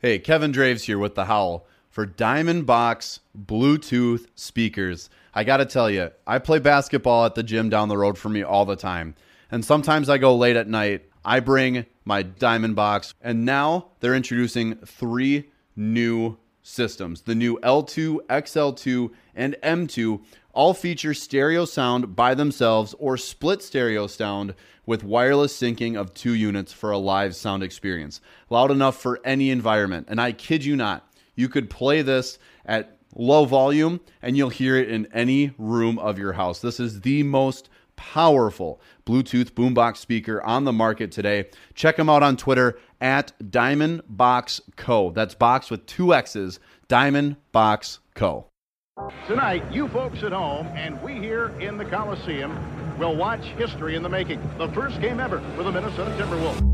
Hey, Kevin Draves here with The Howl for Diamond Box Bluetooth speakers. I got to tell you, I play basketball at the gym down the road from me all the time. And sometimes I go late at night. I bring my Diamond Box, and now they're introducing three new systems. The new L2, XL2, and M2 all feature stereo sound by themselves or split stereo sound with wireless syncing of two units for a live sound experience. Loud enough for any environment. And I kid you not, you could play this at low volume and you'll hear it in any room of your house. This is the most powerful Bluetooth boombox speaker on the market today. Check them out on Twitter at Diamond Box Co. That's box with two X's, Diamond Box Co. Tonight, you folks at home and we here in the Coliseum will watch history in the making. The first game ever for the Minnesota Timberwolves.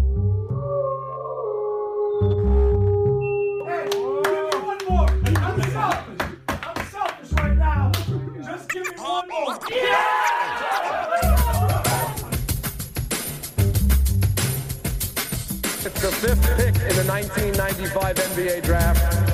It's the fifth pick in the 1995 NBA draft.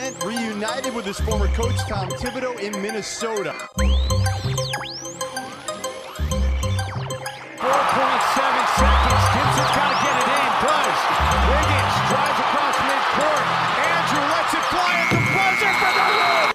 Been sent, reunited with his former coach Tom Thibodeau in Minnesota. 4.7 seconds. Gibson's got to get it in. Does. Wiggins drives across midcourt. Andrew lets it fly at the buzzer for the win.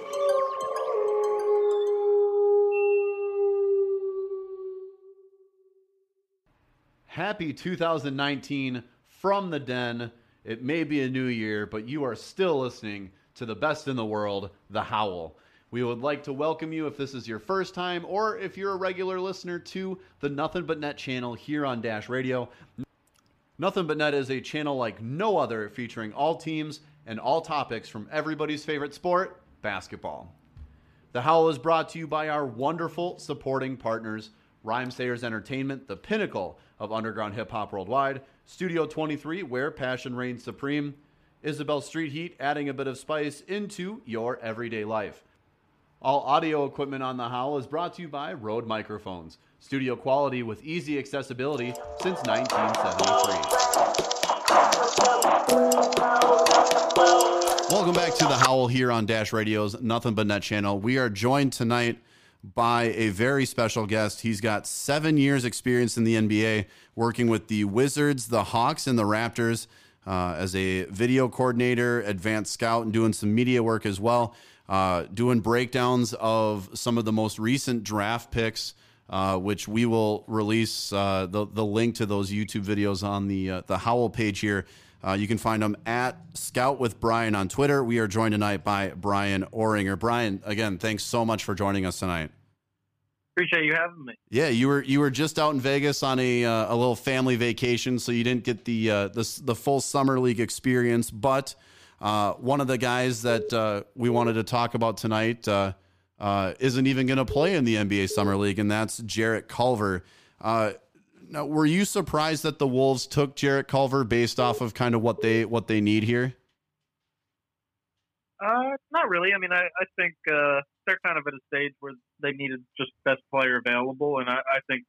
Happy 2019 from the den. It may be a new year, but you are still listening to the best in the world, The Howl. We would like to welcome you if this is your first time or if you're a regular listener to the Nothing But Net channel here on Dash Radio. Nothing But Net is a channel like no other featuring all teams and all topics from everybody's favorite sport, basketball. The Howl is brought to you by our wonderful supporting partners, Rhymesayers Entertainment, the pinnacle of underground hip hop worldwide, Studio 23, where passion reigns supreme, Isabel Street Heat, adding a bit of spice into your everyday life. All audio equipment on the Howl is brought to you by Rode Microphones, studio quality with easy accessibility since 1973. Welcome back to the Howl here on Dash Radio's Nothing But Net channel. We are joined tonight by a very special guest. He's got seven years' experience in the NBA, working with the Wizards, the Hawks, and the Raptors uh, as a video coordinator, advanced scout, and doing some media work as well. Uh, doing breakdowns of some of the most recent draft picks, uh, which we will release uh, the the link to those YouTube videos on the uh, the Howl page here. Uh, you can find them at Scout with Bryan on Twitter. We are joined tonight by Bryan Oringher. Bryan, again, thanks so much for joining us tonight. Appreciate you having me. Yeah, you were you were just out in Vegas on a uh, a little family vacation, so you didn't get the uh, the the full summer league experience. But uh, one of the guys that uh, we wanted to talk about tonight uh, uh, isn't even going to play in the NBA summer league, and that's Jarrett Culver. Uh, now, were you surprised that the Wolves took Jarrett Culver based off of kind of what they what they need here? Uh, not really. I mean, I, I think uh, they're kind of at a stage where they needed just best player available, and I, I think,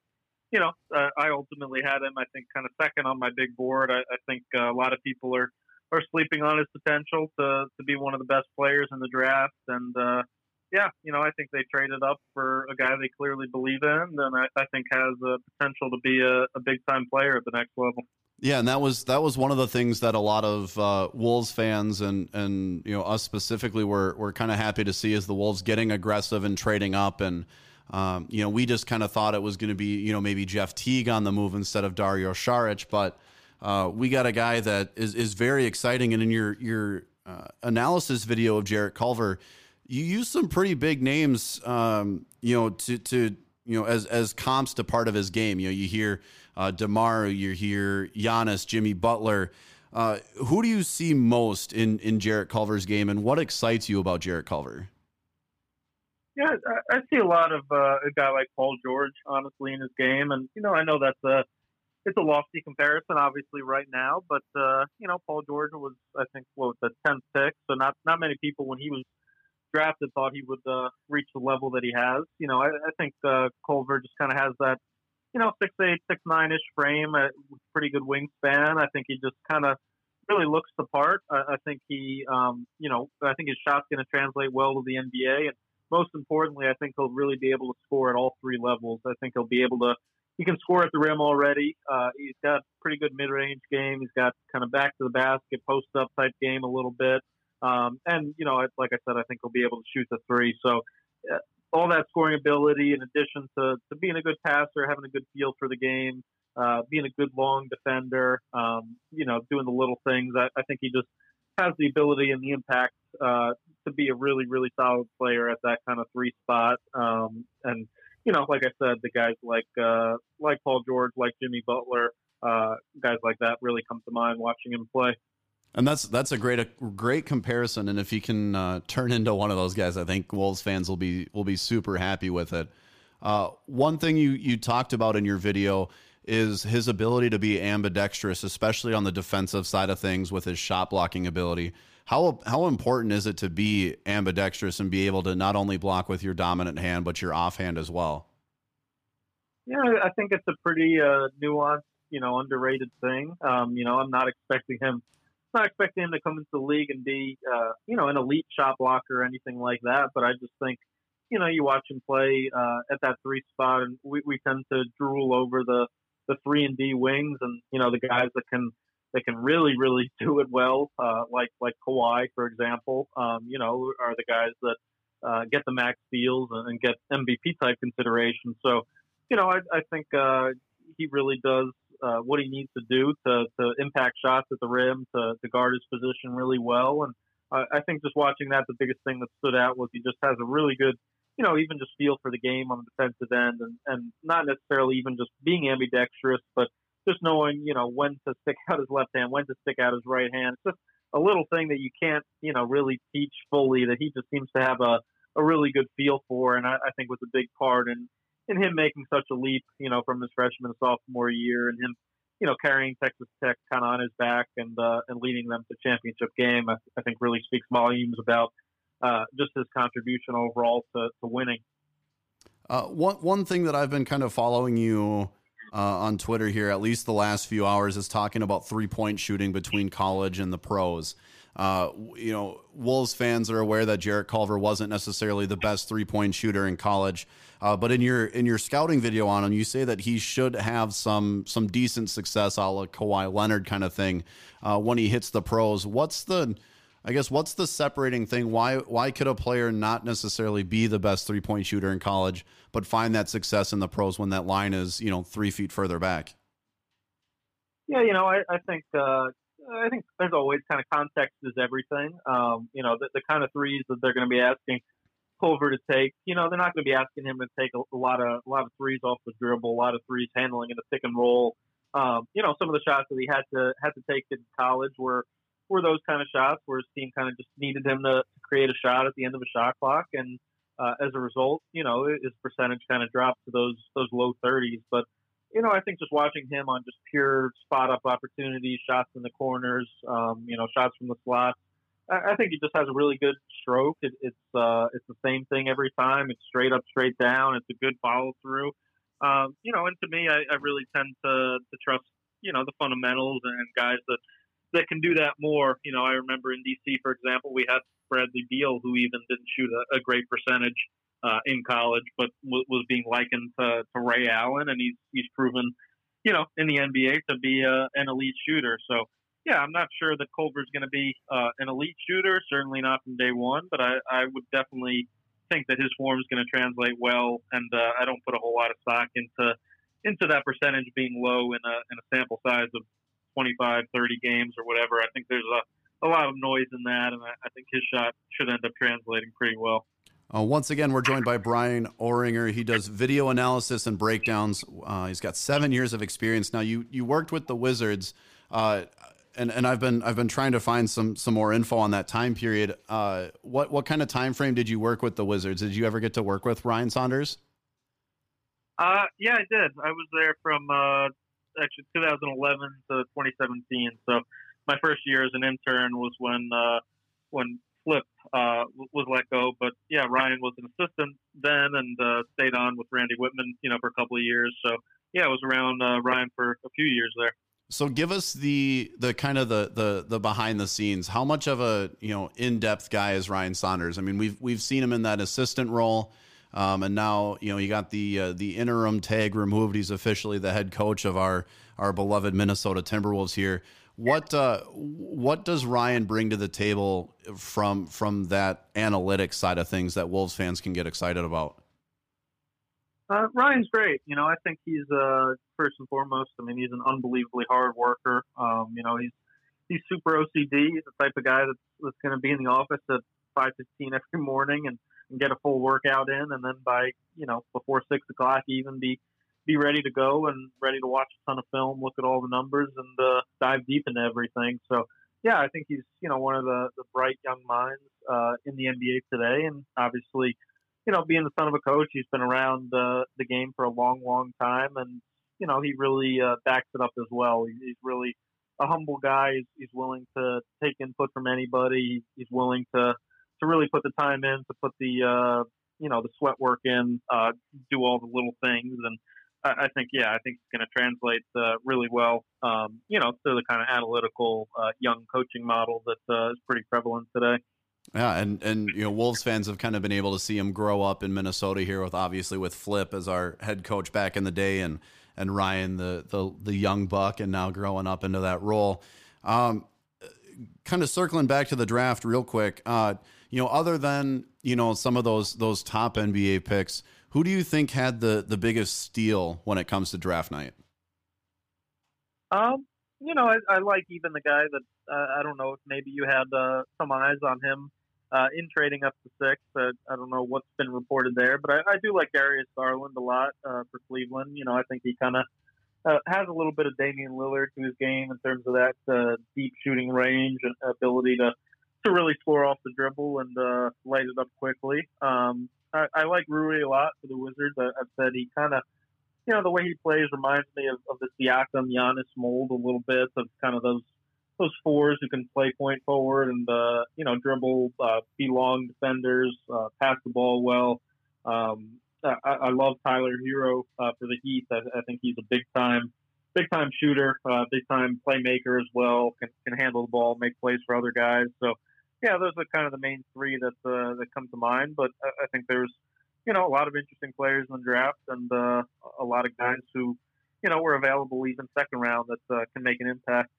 you know, uh, I ultimately had him. I think kind of second on my big board. I, I think uh, a lot of people are are sleeping on his potential to to be one of the best players in the draft, and uh, yeah, you know, I think they traded up for a guy they clearly believe in, and I, I think has a potential to be a, a big time player at the next level. Yeah, and that was that was one of the things that a lot of uh, Wolves fans and and you know us specifically were were kind of happy to see is the Wolves getting aggressive and trading up, and um, you know we just kind of thought it was going to be you know maybe Jeff Teague on the move instead of Dario Saric, but uh, we got a guy that is is very exciting, and in your your uh, analysis video of Jarrett Culver, you use some pretty big names, um, you know, to to you know as as comps to part of his game. You know, you hear uh, Demar, you're here. Giannis, Jimmy Butler. Uh, who do you see most in in Jarrett Culver's game, and what excites you about Jarrett Culver? Yeah, I, I see a lot of uh, a guy like Paul George, honestly, in his game, and you know, I know that's a it's a lofty comparison, obviously, right now. But uh, you know, Paul George was, I think, what the tenth pick, so not not many people when he was drafted thought he would uh, reach the level that he has. You know, I, I think uh, Culver just kind of has that, you know, six eight, six nine ish frame, a pretty good wingspan. I think he just kind of really looks the part. I, I think he, um, you know, I think his shot's going to translate well to the NBA, and most importantly, I think he'll really be able to score at all three levels. I think he'll be able to. He can score at the rim already. Uh, he's got pretty good mid-range game. He's got kind of back to the basket, post-up type game a little bit. Um, and you know, like I said, I think he'll be able to shoot the three. So uh, all that scoring ability, in addition to, to being a good passer, having a good feel for the game, uh, being a good long defender, um, you know, doing the little things. I, I think he just has the ability and the impact uh, to be a really, really solid player at that kind of three spot. Um, and you know, like I said, the guys like uh, like Paul George, like Jimmy Butler, uh, guys like that really come to mind watching him play. And that's that's a great a great comparison. And if he can uh, turn into one of those guys, I think Wolves fans will be will be super happy with it. Uh, one thing you you talked about in your video is his ability to be ambidextrous, especially on the defensive side of things with his shot blocking ability. How how important is it to be ambidextrous and be able to not only block with your dominant hand but your offhand as well? Yeah, I think it's a pretty uh, nuanced, you know, underrated thing. Um, you know, I'm not expecting him not expecting him to come into the league and be, uh, you know, an elite shot blocker or anything like that. But I just think, you know, you watch him play uh, at that three spot, and we, we tend to drool over the the three and D wings, and you know, the guys that can that can really, really do it well, uh, like like Kawhi, for example. Um, you know, are the guys that uh, get the max deals and, and get MVP type consideration. So, you know, I, I think uh, he really does uh, what he needs to do to, to impact shots at the rim, to, to guard his position really well. And uh, I think just watching that, the biggest thing that stood out was he just has a really good, you know, even just feel for the game on the defensive end and, and not necessarily even just being ambidextrous, but just knowing, you know, when to stick out his left hand, when to stick out his right hand. It's just a little thing that you can't, you know, really teach fully that he just seems to have a, a really good feel for. And I, I think was a big part in, in him making such a leap, you know, from his freshman sophomore year, and him, you know, carrying Texas Tech kind of on his back and uh, and leading them to championship game, I, I think really speaks volumes about uh, just his contribution overall to, to winning. Uh, one one thing that I've been kind of following you uh, on Twitter here, at least the last few hours, is talking about three point shooting between college and the pros. Uh, you know, Wolves fans are aware that Jarrett Culver wasn't necessarily the best three point shooter in college, uh, but in your in your scouting video on him, you say that he should have some some decent success, a la Kawhi Leonard kind of thing, uh, when he hits the pros. What's the I guess what's the separating thing? Why why could a player not necessarily be the best three point shooter in college, but find that success in the pros when that line is you know three feet further back? Yeah, you know, I, I think uh, I think there's always kind of context is everything. Um, you know, the, the kind of threes that they're going to be asking Culver to take, you know, they're not going to be asking him to take a, a, lot of a lot of threes off the dribble, a lot of threes handling in the pick and roll. Um, you know, some of the shots that he had to had to take in college were were those kind of shots where his team kind of just needed him to, create a shot at the end of a shot clock, and uh, as a result, you know, his percentage kind of dropped to those those low 30s. But you know, I think just watching him on just pure spot up opportunities, shots in the corners, um, you know, shots from the slot. I, I think he just has a really good stroke. It, it's uh, it's the same thing every time. It's straight up, straight down. It's a good follow through. Um, you know, and to me, I, I really tend to to trust you know the fundamentals and guys that that can do that more. You know, I remember in DC, for example, we had Bradley Beal, who even didn't shoot a, a great percentage uh, in college, but w- was being likened to, to Ray Allen, and he's he's proven, you know, in the NBA to be uh, an elite shooter. So yeah, I'm not sure that Culver's going to be uh, an elite shooter. Certainly not from day one, but I, I would definitely think that his form is going to translate well, and uh, I don't put a whole lot of stock into into that percentage being low in a in a sample size of 25, 30 games or whatever. I think there's a a lot of noise in that, and I, I think his shot should end up translating pretty well. Uh, once again, we're joined by Bryan Oringher. He does video analysis and breakdowns. Uh, he's got seven years of experience now. You you worked with the Wizards, uh, and and I've been I've been trying to find some some more info on that time period. Uh, what what kind of time frame did you work with the Wizards? Did you ever get to work with Ryan Saunders? Uh, yeah, I did. I was there from uh, actually 2011 to 2017. So my first year as an intern was when uh, when Flip uh, was let go. But yeah, Ryan was an assistant then and uh, stayed on with Randy Wittman, you know, for a couple of years. So yeah, I was around uh, Ryan for a few years there. So give us the the kind of the the the behind the scenes. How much of a you know in depth guy is Ryan Saunders? I mean, we've we've seen him in that assistant role. Um, and now you know you got the uh, the interim tag removed. He's officially the head coach of our our beloved Minnesota Timberwolves here. What uh, what does Ryan bring to the table from from that analytics side of things that Wolves fans can get excited about? Uh, Ryan's great. You know, I think he's uh, first and foremost. I mean, he's an unbelievably hard worker. Um, you know, he's he's super OCD. He's the type of guy that's, that's going to be in the office at five fifteen every morning and and get a full workout in, and then by you know before six o'clock even be be ready to go and ready to watch a ton of film, look at all the numbers, and uh, dive deep into everything. So yeah, I think he's you know one of the the bright young minds uh, in the NBA today, and obviously. You know, being the son of a coach, he's been around uh, the game for a long, long time, and you know he really uh, backs it up as well. He's really a humble guy. He's, he's willing to take input from anybody. He's willing to to really put the time in, to put the uh, you know the sweat work in, uh, do all the little things, and I, I think yeah, I think it's going to translate uh, really well, um, you know, to the kind of analytical uh, young coaching model that uh, is pretty prevalent today. Yeah, and and you know, Wolves fans have kind of been able to see him grow up in Minnesota here with obviously with Flip as our head coach back in the day, and and Ryan the the the young buck, and now growing up into that role. Um, kind of circling back to the draft real quick. Uh, you know, other than you know some of those those top NBA picks, who do you think had the the biggest steal when it comes to draft night? Um, you know, I, I like even the guy that uh, I don't know if maybe you had uh, some eyes on him uh, in trading up to six. Uh, I don't know what's been reported there, but I, I do like Darius Garland a lot uh, for Cleveland. You know, I think he kind of uh, has a little bit of Damian Lillard to his game in terms of that uh, deep shooting range and ability to to really score off the dribble and uh, light it up quickly. Um, I, I like Rui a lot for the Wizards. I, I've said he kind of, you know, the way he plays reminds me of, of the Siakam Giannis mold a little bit of kind of those those fours who can play point forward and uh, you know dribble, uh, be long defenders, uh, pass the ball well. Um, I, I love Tyler Herro uh, for the Heat. I, I think he's a big time, big time shooter, uh, big time playmaker as well. Can can handle the ball, make plays for other guys. So yeah, those are kind of the main three that uh, that come to mind. But I, I think there's you know a lot of interesting players in the draft and uh, a lot of guys who you know were available even second round that uh, can make an impact.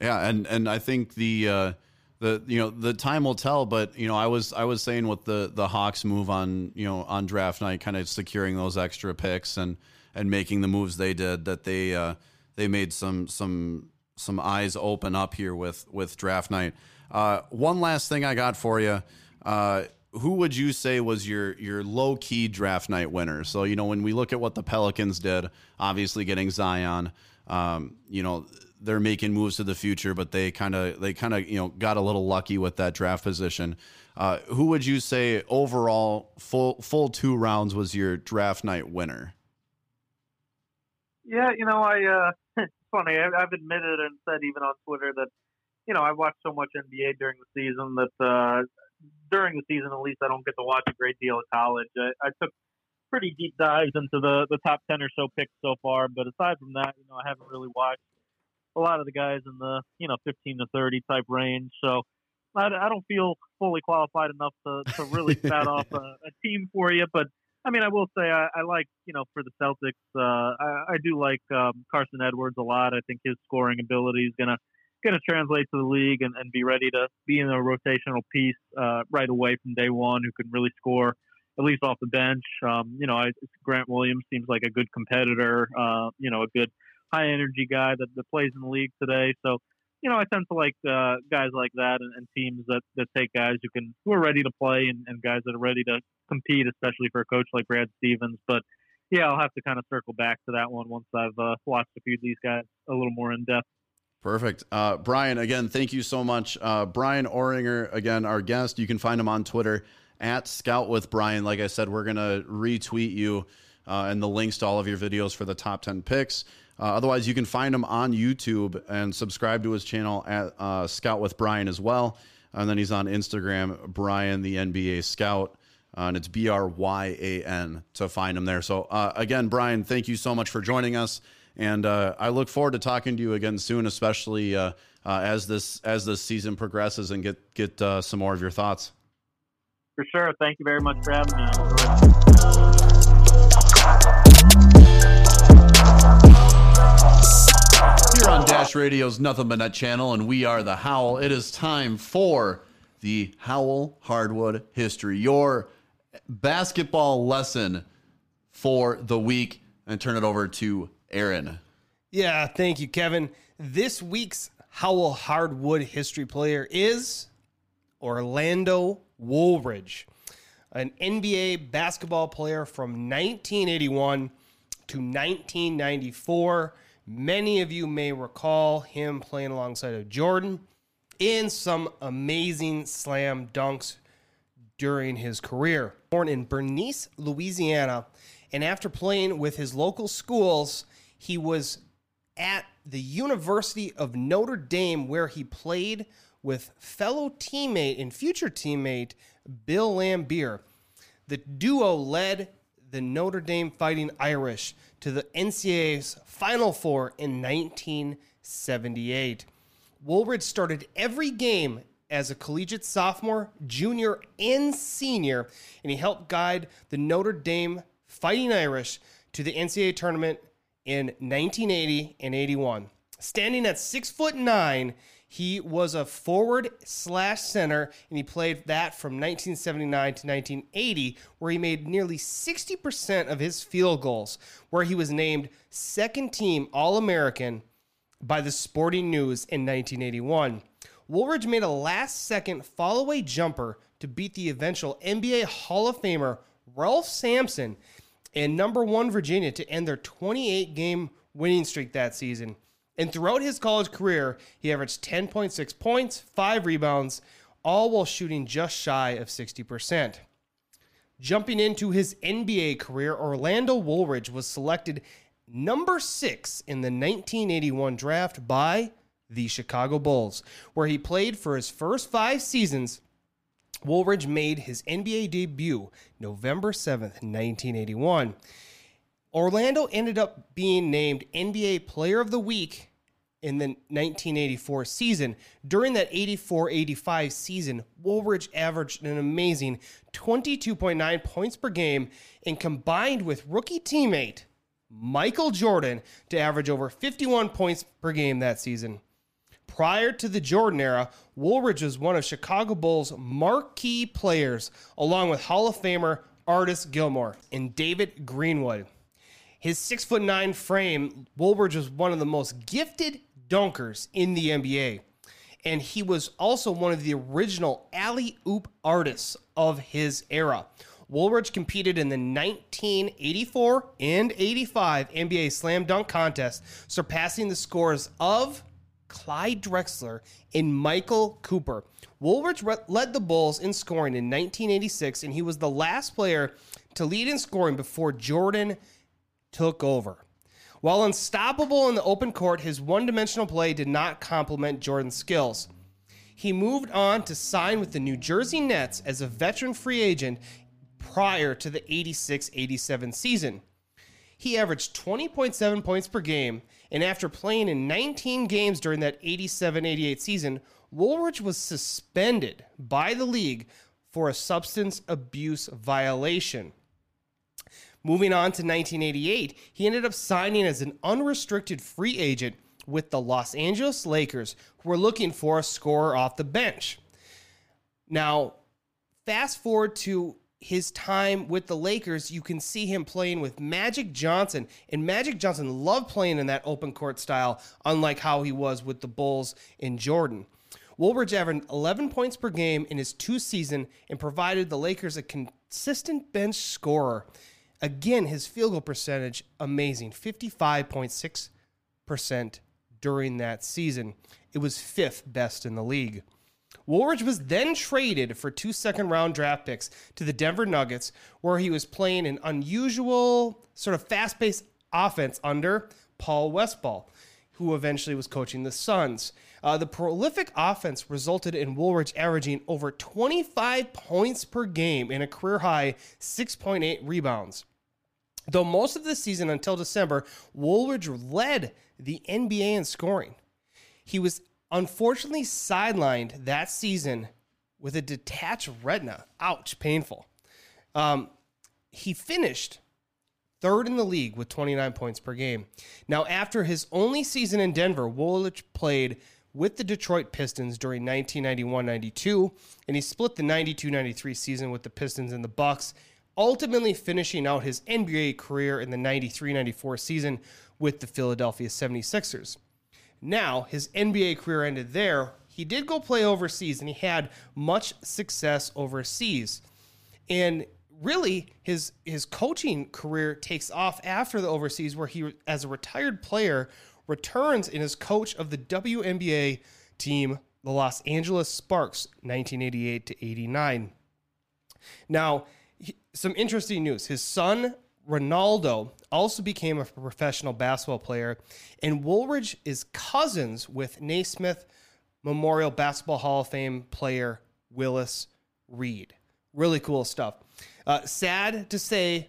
Yeah, and and I think the uh, the you know the time will tell, but you know I was I was saying with the the Hawks move on you know on draft night, kind of securing those extra picks and and making the moves they did that they uh, they made some some some eyes open up here with with draft night. Uh, one last thing I got for you. Uh, who would you say was your your low key draft night winner? So you know when we look at what the Pelicans did, obviously getting Zion, um, you know they're making moves to the future, but they kind of they kind of you know got a little lucky with that draft position. Uh, who would you say overall full full two rounds was your draft night winner? Yeah, you know I uh, it's funny I, I've admitted and said even on Twitter that you know, I watch so much NBA during the season that uh, during the season, at least, I don't get to watch a great deal of college. I, I took pretty deep dives into the the top ten or so picks so far, but aside from that, you know, I haven't really watched a lot of the guys in the you know 15 to 30 type range. So I, I don't feel fully qualified enough to to really spat off a, a team for you, but. I mean, I will say I, I like, you know, for the Celtics, uh, I, I do like um, Carsen Edwards a lot. I think his scoring ability is going to going to translate to the league and, and be ready to be in a rotational piece uh, right away from day one who can really score at least off the bench. Um, you know, I, Grant Williams seems like a good competitor, uh, you know, a good high energy guy that, that plays in the league today. So, you know, I tend to like uh, guys like that and, and teams that, that take guys who can who are ready to play and, and guys that are ready to compete, especially for a coach like Brad Stevens. But yeah, I'll have to kind of circle back to that one once I've uh, watched a few of these guys a little more in depth. Perfect. Uh, Bryan, again, thank you so much. Uh, Bryan Oringher, again, our guest. You can find him on Twitter at Scout with Bryan. Like I said, we're going to retweet you uh, and the links to all of your videos for the top 10 picks. Uh, otherwise, you can find him on YouTube and subscribe to his channel at uh, Scout with Bryan as well. And then he's on Instagram, Bryan the NBA Scout. Uh, and it's B R Y A N to find him there. So, again, Bryan, thank you so much for joining us. And uh, I look forward to talking to you again soon, especially uh, as this as this season progresses and get get some more of your thoughts. For sure. Thank you very much for having me. Here on Dash Radio's Nothing But Net channel, and we are the Howl. It is time for the Howl Hardwood History, your basketball lesson for the week. And turn it over to Aaron. Yeah, thank you, Kevin. This week's Howl Hardwood History player is Orlando Woolridge, an NBA basketball player from 1981 to 1994. Many of you may recall him playing alongside of Jordan in some amazing slam dunks during his career. Born in Bernice, Louisiana, and after playing with his local schools, he was at the University of Notre Dame where he played with fellow teammate and future teammate Bill Laimbeer. The duo led the Notre Dame Fighting Irish to the NCAA's Final Four in 1978. Woolridge started every game as a collegiate sophomore, junior, and senior, and he helped guide the Notre Dame Fighting Irish to the NCAA tournament in 1980 and 81. Standing at six foot nine, he was a forward slash center, and he played that from 1979 to 1980, where he made nearly 60% of his field goals, where he was named second team All American by the Sporting News in 1981. Woolridge made a last second fall away jumper to beat the eventual NBA Hall of Famer Ralph Sampson and number one Virginia to end their 28 game winning streak that season. And throughout his college career, he averaged 10.6 points, 5 rebounds, all while shooting just shy of 60%. Jumping into his NBA career, Orlando Woolridge was selected number 6 in the 1981 draft by the Chicago Bulls, where he played for his first 5 seasons. Woolridge made his NBA debut November 7th, 1981. Orlando ended up being named NBA Player of the Week in the 1984 season. During that 84 85 season, Woolridge averaged an amazing 22.9 points per game and combined with rookie teammate Michael Jordan to average over 51 points per game that season. Prior to the Jordan era, Woolridge was one of Chicago Bulls' marquee players, along with Hall of Famer Artis Gilmore and David Greenwood. His six foot nine frame, Woolridge was one of the most gifted dunkers in the NBA. And he was also one of the original alley oop artists of his era. Woolridge competed in the 1984 and 85 NBA Slam Dunk contest, surpassing the scores of Clyde Drexler and Michael Cooper. Woolridge led the Bulls in scoring in 1986, and he was the last player to lead in scoring before Jordan took over. While unstoppable in the open court, his one dimensional play did not complement Jordan's skills. He moved on to sign with the New Jersey Nets as a veteran free agent prior to the 86 87 season. He averaged 20.7 points per game, and after playing in 19 games during that 87 88 season, Woolridge was suspended by the league for a substance abuse violation. Moving on to 1988, he ended up signing as an unrestricted free agent with the Los Angeles Lakers, who were looking for a scorer off the bench. Now, fast forward to his time with the Lakers, you can see him playing with Magic Johnson. And Magic Johnson loved playing in that open court style, unlike how he was with the Bulls in Jordan. Woolridge averaged 11 points per game in his two season and provided the Lakers a consistent bench scorer. Again, his field goal percentage amazing, 55.6% during that season. It was fifth best in the league. Woolridge was then traded for two second round draft picks to the Denver Nuggets, where he was playing an unusual, sort of fast paced offense under Paul Westhead, who eventually was coaching the Suns. Uh, the prolific offense resulted in Woolridge averaging over 25 points per game and a career high 6.8 rebounds. Though most of the season until December, Woolridge led the NBA in scoring. He was unfortunately sidelined that season with a detached retina. Ouch, painful. Um, he finished third in the league with 29 points per game. Now, after his only season in Denver, Woolridge played with the Detroit Pistons during 1991-92, and he split the 92-93 season with the Pistons and the Bucks, ultimately finishing out his NBA career in the 93-94 season with the Philadelphia 76ers. Now, his NBA career ended there. He did go play overseas and he had much success overseas. And really his his coaching career takes off after the overseas where he as a retired player returns and is coach of the WNBA team the Los Angeles Sparks 1988 to 89. Now, he- some interesting news. His son Renaldo also became a professional basketball player, and Woolridge is cousins with Naismith Memorial Basketball Hall of Fame player Willis Reed. Really cool stuff. Uh, sad to say,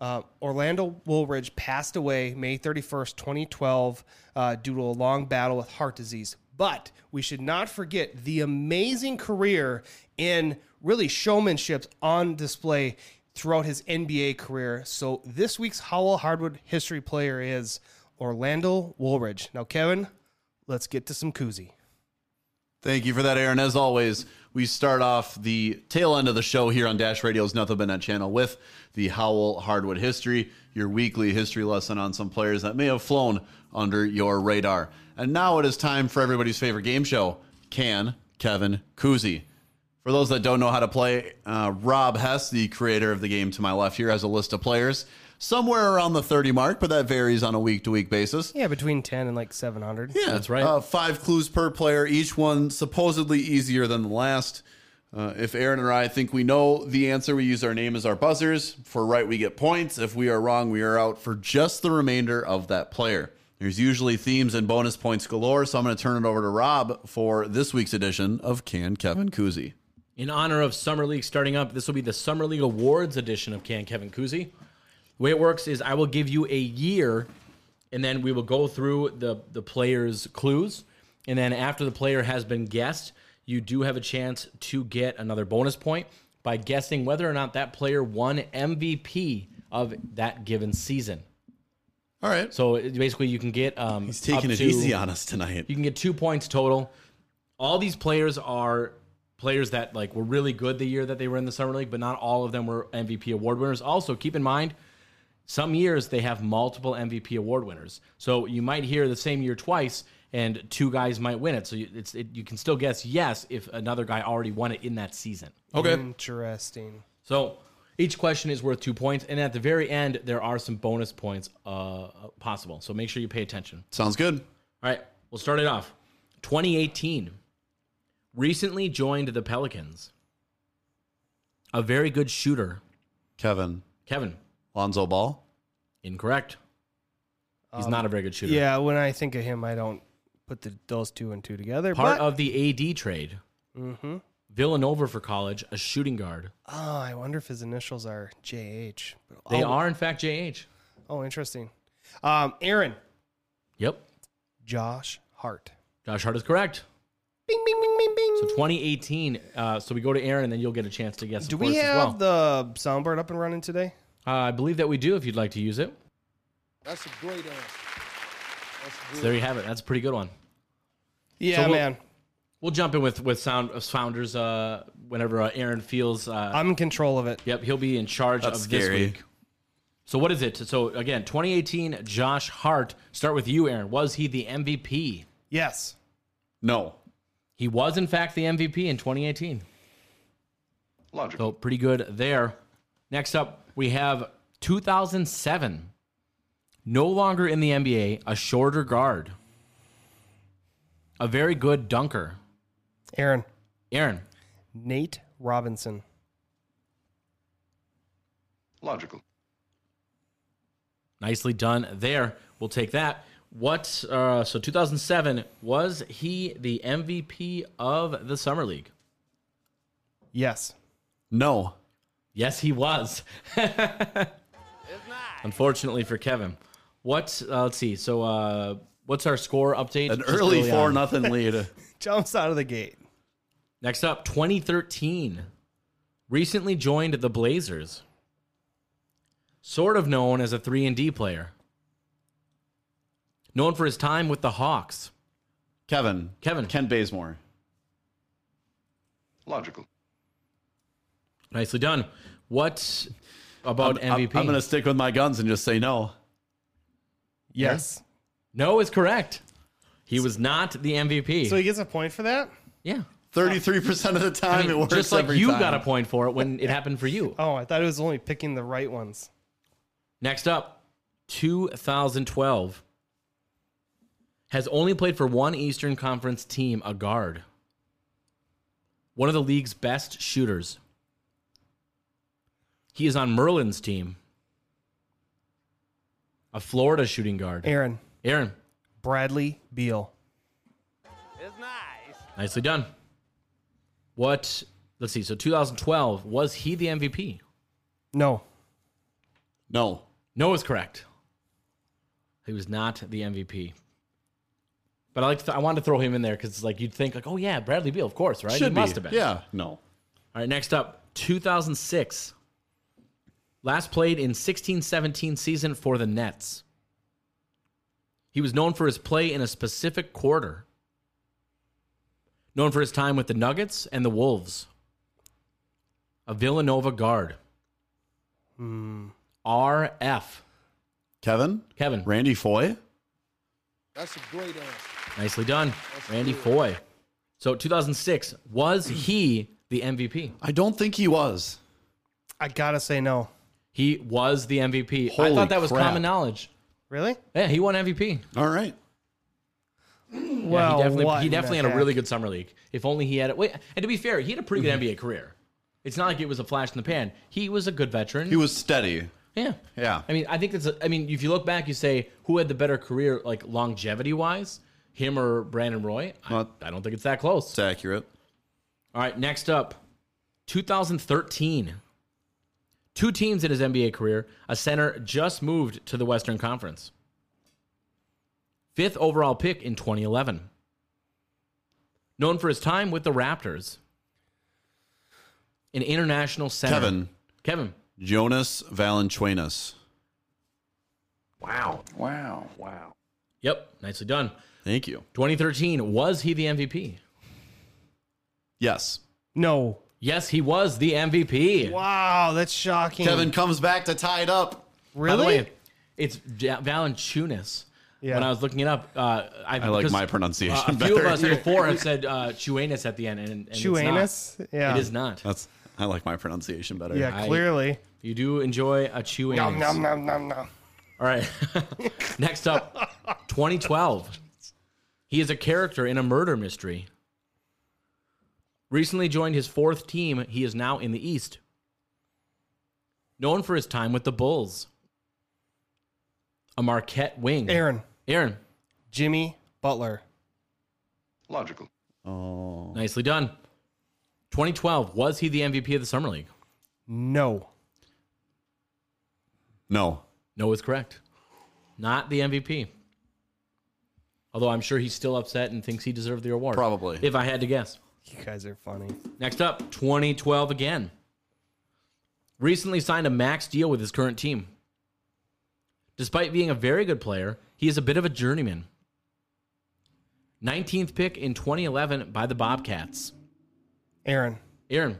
uh, Orlando Woolridge passed away May 31st, 2012, uh, due to a long battle with heart disease. But we should not forget the amazing career and really showmanship on display throughout his NBA career. So this week's Howl Hardwood history player is Orlando Woolridge. Now, Kevin, let's get to some Cousy. Thank you for that, Aaron. As always, we start off the tail end of the show here on Dash Radio's Nothing But Net channel with the Howl Hardwood History, your weekly history lesson on some players that may have flown under your radar. And now it is time for everybody's favorite game show, Can Kevin Cousy. For those that don't know how to play, uh, Rob Hess, the creator of the game to my left here, has a list of players somewhere around the 30 mark, but that varies on a week to week basis. Yeah, between 10 and like 700. Yeah, That's right. Uh, five clues per player, each one supposedly easier than the last. Uh, if Aaron or I think we know the answer, we use our name as our buzzers. For right, we get points. If we are wrong, we are out for just the remainder of that player. There's usually themes and bonus points galore, so I'm going to turn it over to Rob for this week's edition of Can Kevin Cousy. In honor of Summer League starting up, this will be the Summer League Awards edition of Can Kevin Cousy. The way it works is I will give you a year, and then we will go through the the players' clues, and then after the player has been guessed, you do have a chance to get another bonus point by guessing whether or not that player won MVP of that given season. All right. So it- basically, you can get um, He's taking up it to- easy on us tonight. You can get two points total. All these players are players that like were really good the year that they were in the summer league, but not all of them were MVP award winners. Also, keep in mind, some years they have multiple MVP award winners, so you might hear the same year twice, and two guys might win it. So you, it's it, you can still guess yes if another guy already won it in that season. Okay. Interesting. So each question is worth two points, and at the very end there are some bonus points uh, possible. So make sure you pay attention. Sounds good. All right, we'll start it off. 2018. Recently joined the Pelicans. A very good shooter. Kevin. Kevin, Lonzo Ball. incorrect. He's not a very good shooter. Yeah, when I think of him, I don't put the, those two and two together. Part but, of the AD trade. Mm-hmm. Villanova for college, a shooting guard. oh, I wonder if his initials are JH. They oh, are, in fact, JH. Oh, interesting. Um, Aaron, Yep. Josh Hart. Josh Hart is correct. Bing, bing, bing, bing, bing. So 2018. Uh, so we go to Aaron, and then you'll get a chance to guess. Do of we course, as have well. the soundboard up and running today? Uh, I believe that we do. If you'd like to use it, That's a great answer. That's so there you have it. That's a pretty good one. Yeah, we'll- man. We'll jump in with with sound uh, founders uh, whenever uh, Aaron feels. Uh, I'm in control of it. Yep, he'll be in charge That's of this scary. week. So what is it? So again, 2018, Josh Hart. Start with you, Aaron. Was he the MVP? Yes. No. He was, in fact, the MVP in 2018. Logical. So pretty good there. Next up, we have 2007. No longer in the NBA, a shorter guard. A very good dunker. Aaron. Aaron. Nate Robinson. Logical. Nicely done there. We'll take that. What? Uh, so 2007 was he the MVP of the summer league? Yes. No. Yes, he was. Unfortunately for Kevin. What? Uh, let's see. So, uh, what's our score update? An Just early four on. nothing lead. Jumps out of the gate. Next up, 2013. Recently joined the Blazers. Sort of known as a 3 and D player. Known for his time with the Hawks. Kevin. Kevin. Kent Bazemore. Logical. Nicely done. What about I'm, I'm- MVP? I'm going to stick with my guns and just say no. Yes. No is correct. He was not the MVP. So he gets a point for that? yeah. 33% of the time I mean, it works just like every you time. got a point for it when it happened for you. Oh, I thought it was only picking the right ones. Next up, 2012. Has only played for one Eastern Conference team, a guard. One of the league's best shooters. He is on Merlin's team. A Florida shooting guard. Aaron. Aaron, Bradley Beal. It's nice. nicely done. What, let's see, so 2012, was he the MVP? No. No. No is correct. He was not the MVP. But I like to I wanted to throw him in there because like you'd think like oh yeah Bradley Beal of course right Should he be. must have been Yeah. No. all right next up 2006 last played in 16-17 season for the Nets he was known for his play in a specific quarter known for his time with the Nuggets and the Wolves a Villanova guard hmm. RF Kevin? Kevin Randy Foye? That's a great answer. Nicely done, Randy Foye. So 2006 was he the MVP? I don't think he was. I gotta say no. He was the MVP. I thought that was crap. common knowledge. Really? Yeah, he won MVP. All right. Yeah, Well, he definitely, what he definitely had a really good summer league. If only he had it. Wait, and to be fair, he had a pretty good mm-hmm. NBA career. It's not like it was a flash in the pan. He was a good veteran. He was steady. Yeah, Yeah. I mean, I think that's. A, I mean, if you look back, you say who had the better career, like longevity wise, him or Brandon Roy. I, I don't think it's that close. It's accurate. All right, next up, 2013. Two teams in his NBA career. A center just moved to the Western Conference. Fifth overall pick in 2011. Known for his time with the Raptors. An international center. Kevin. Kevin. Jonas Valanciunas. Wow. Wow. Wow. Yep, nicely done. Thank you. 2013. Was he the MVP? Yes. No. Yes, he was the MVP. Wow, that's shocking. Kevin comes back to tie it up. By really? the way, it's Ja- Valanciunas. Yeah. When I was looking it up, uh, I, I like my pronunciation uh, a few better. of us before have said uh, Chuanus at the end, and, and it's not. Chuanus? Yeah. It is not. That's I like my pronunciation better. Yeah, I- clearly. You do enjoy a chewing. Nom, nom, nom, nom, nom. All right. Next up, 2012. He is a character in a murder mystery. Recently joined his fourth team. He is now in the East. Known for his time with the Bulls. A Marquette wing. Aaron. Aaron. Jimmy Butler. Logical. Oh. Nicely done. 2012. Was he the MVP of the Summer League? No. No. No is correct. Not the MVP. Although I'm sure he's still upset and thinks he deserved the award. Probably. If I had to guess. You guys are funny. Next up, 2012 again. Recently signed a max deal with his current team. Despite being a very good player, he is a bit of a journeyman. 19th pick in 2011 by the Bobcats. Aaron. Aaron.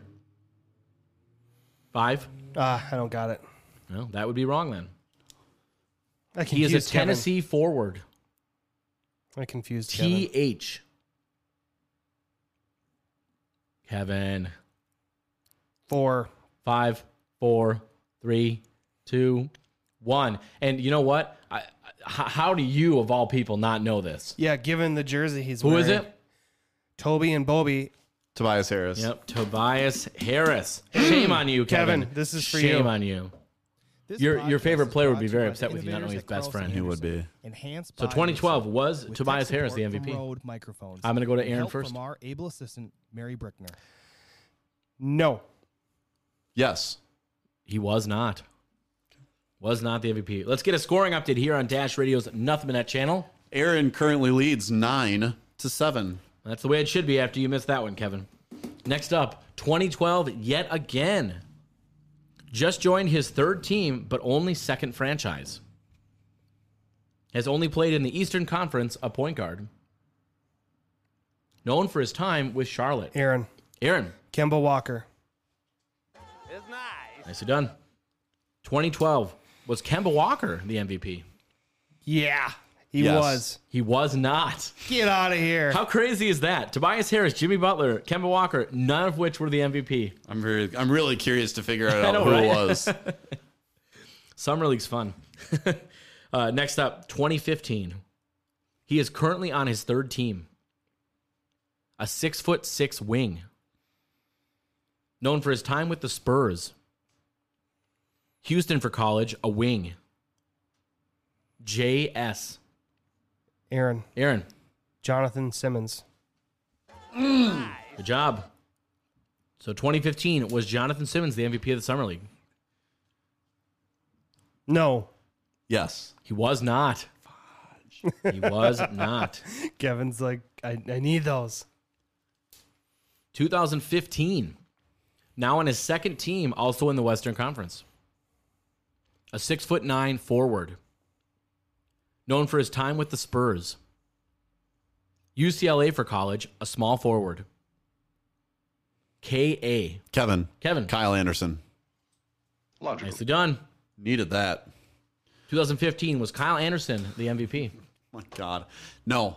Five. Ah, I don't got it. No, that would be wrong then. I He is a confused Kevin. Tennessee forward. I confused Kevin. T H. Kevin. Four. Five, four, three, two, one. And you know what? I, I, how, how do you, of all people, not know this? Yeah, given the jersey he's Who wearing. is it? Toby and Bobby. Tobias Harris. Yep, Tobias Harris. Shame on you, Kevin. Kevin, this is for Shame you. on you. This Your your podcast favorite is player would brought be to very you by upset with you not only his at best Carlson friend. He would be. Enhanced So by 2012 Anderson was with Tobias tech Harris the support from MVP. Rode microphones. I'm gonna go to Aaron help first. From our able assistant Mary Brickner. No. Yes. He was not. Was not the MVP. Let's get a scoring update here on Dash Radio's Nothing But Net channel. Aaron currently leads nine to seven. That's the way it should be after you missed that one, Kevin. Next up, 2012 yet again. Just joined his third team, but only second franchise. Has only played in the Eastern Conference, a point guard. Known for his time with Charlotte. Aaron. Aaron, Kemba Walker. nice nicely done. 2012 was Kemba Walker the MVP. Yeah, he Yes. was. He was not. Get out of here. How crazy is that? Tobias Harris, Jimmy Butler, Kemba Walker, none of which were the MVP. I'm very I'm really curious to figure out know, who right? it was. Summer League's fun. uh, next up, 2015. He is currently on his third team. A six foot six wing. Known for his time with the Spurs. Houston for college, a wing. JS. Aaron. Aaron, Jonathan Simmons. good job. So 2015 was Jonathan Simmons the MVP of the Summer League. No. yes. He was not. He was not. Kevin's like, I, I need those. 2015. Now on his second team, also in the Western Conference. A six foot nine forward. Known for his time with the Spurs. UCLA for college, a small forward. KA. Kevin. Kevin. Kyle Anderson. Logical. Nicely done. Needed that. 2015 was Kyle Anderson the MVP. My God. No.